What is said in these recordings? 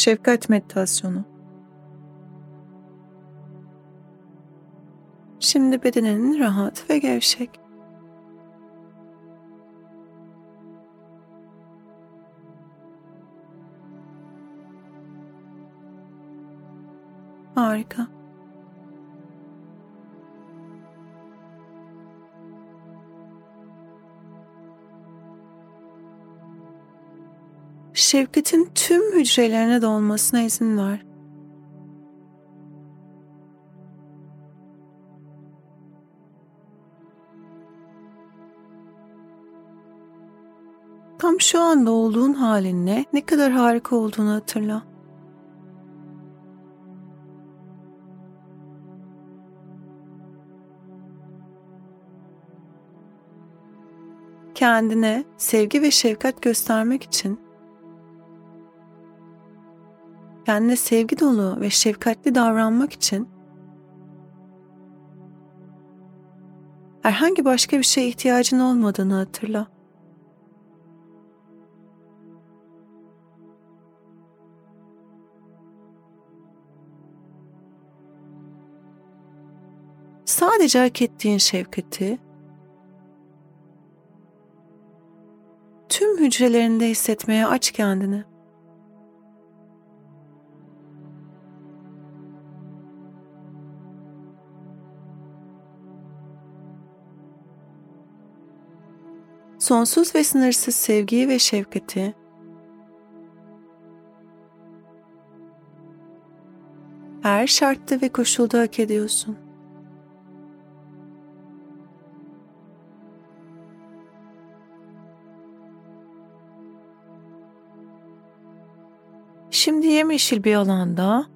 Şefkat meditasyonu. Şimdi bedenin rahat ve gevşek. Harika. Şefkatin tüm hücrelerine dolmasına izin ver. Tam şu anda olduğun halinle ne kadar harika olduğunu hatırla. Kendine sevgi ve şefkat göstermek için kendine sevgi dolu ve şefkatli davranmak için herhangi başka bir şeye ihtiyacın olmadığını hatırla. Sadece hak ettiğin şefkati tüm hücrelerinde hissetmeye aç kendini. Sonsuz ve sınırsız sevgiyi ve şefkati her şartta ve koşulda hak ediyorsun. Şimdi yemyeşil bir alanda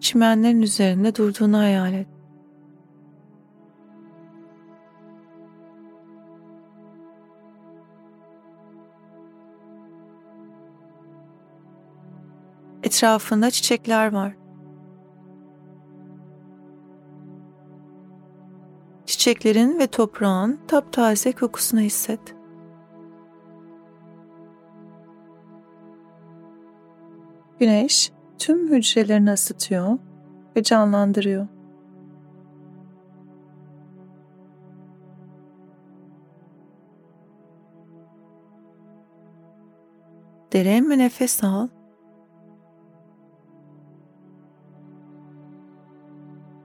çimenlerin üzerinde durduğunu hayal et. Etrafında çiçekler var. Çiçeklerin ve toprağın taptaze kokusunu hisset. Güneş tüm hücrelerini ısıtıyor ve canlandırıyor. Derin bir nefes al.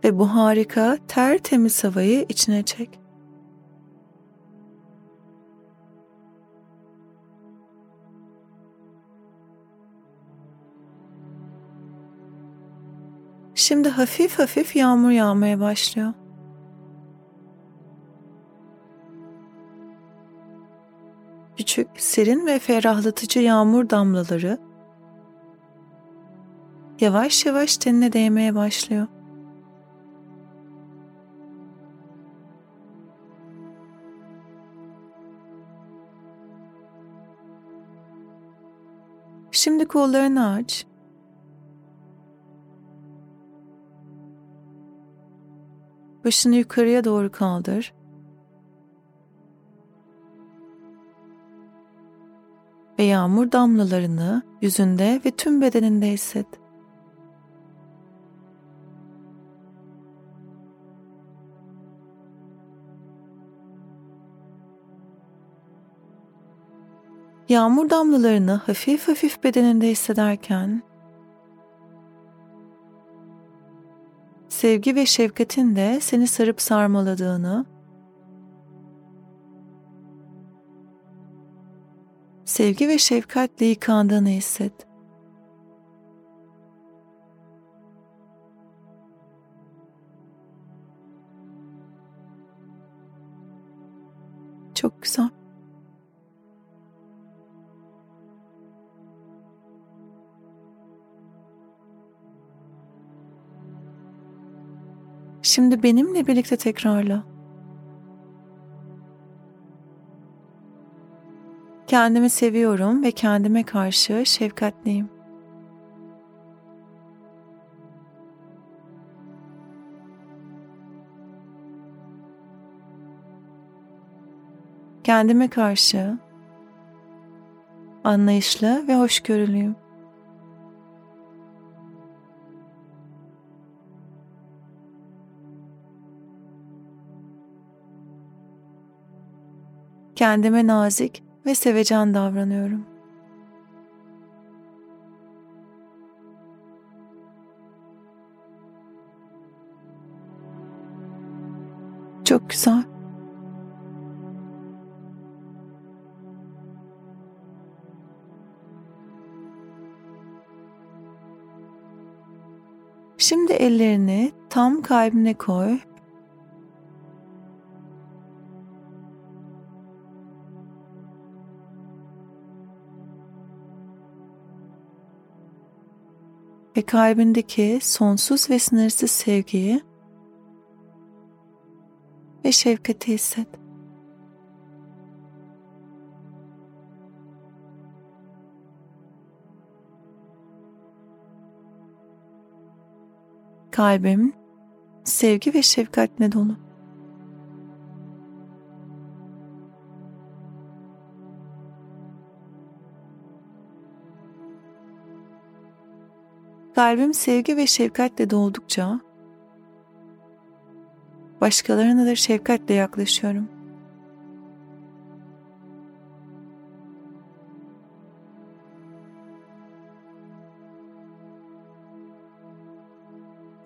Ve bu harika tertemiz havayı içine çek. Şimdi hafif hafif yağmur yağmaya başlıyor. Küçük, serin ve ferahlatıcı yağmur damlaları yavaş yavaş tenine değmeye başlıyor. Kollarını aç Başını yukarıya doğru kaldır. Ve yağmur damlalarını yüzünde ve tüm bedeninde hisset. Yağmur damlalarını hafif hafif bedeninde hissederken sevgi ve şefkatin de seni sarıp sarmaladığını, sevgi ve şefkatle yıkandığını hisset. Çok güzel. Şimdi benimle birlikte tekrarla. Kendimi seviyorum ve kendime karşı şefkatliyim. Kendime karşı anlayışlı ve hoşgörülüyüm. Kendime nazik ve sevecen davranıyorum. Çok güzel. Şimdi ellerini tam kalbine koy ve kalbindeki sonsuz ve sınırsız sevgiyi ve şefkati hisset. Kalbim sevgi ve şefkatle dolu. Kalbim sevgi ve şefkatle doldukça başkalarına da şefkatle yaklaşıyorum.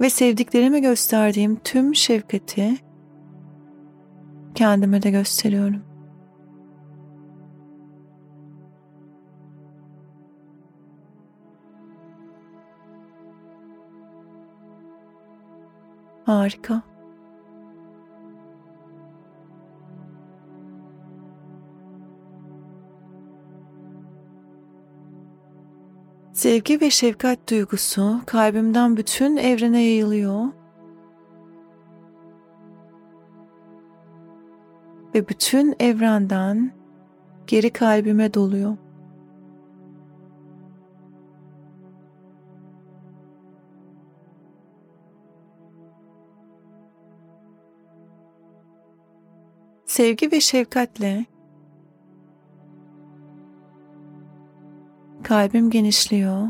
Ve sevdiklerime gösterdiğim tüm şefkati kendime de gösteriyorum. Harika. Sevgi ve şefkat duygusu kalbimden bütün evrene yayılıyor. Ve bütün evrenden geri kalbime doluyor. Sevgi ve şefkatle. Kalbim genişliyor.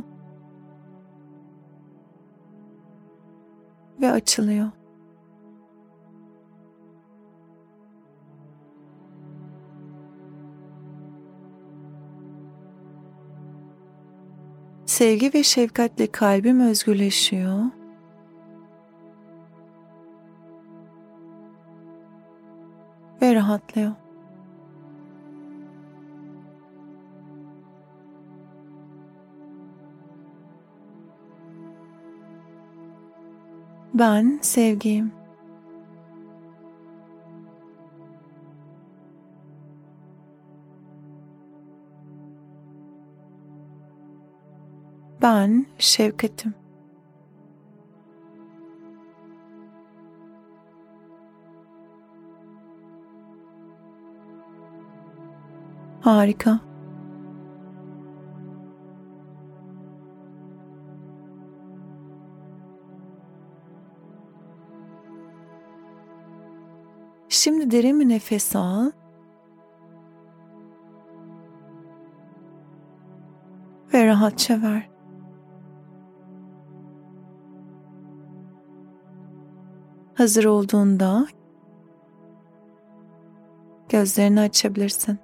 Ve açılıyor. Sevgi ve şefkatle kalbim özgürleşiyor ve rahatlıyor. Ben sevgiyim. Ben şefkatim. Harika. Şimdi derin bir nefes al. Ve rahatça ver. Hazır olduğunda gözlerini açabilirsin.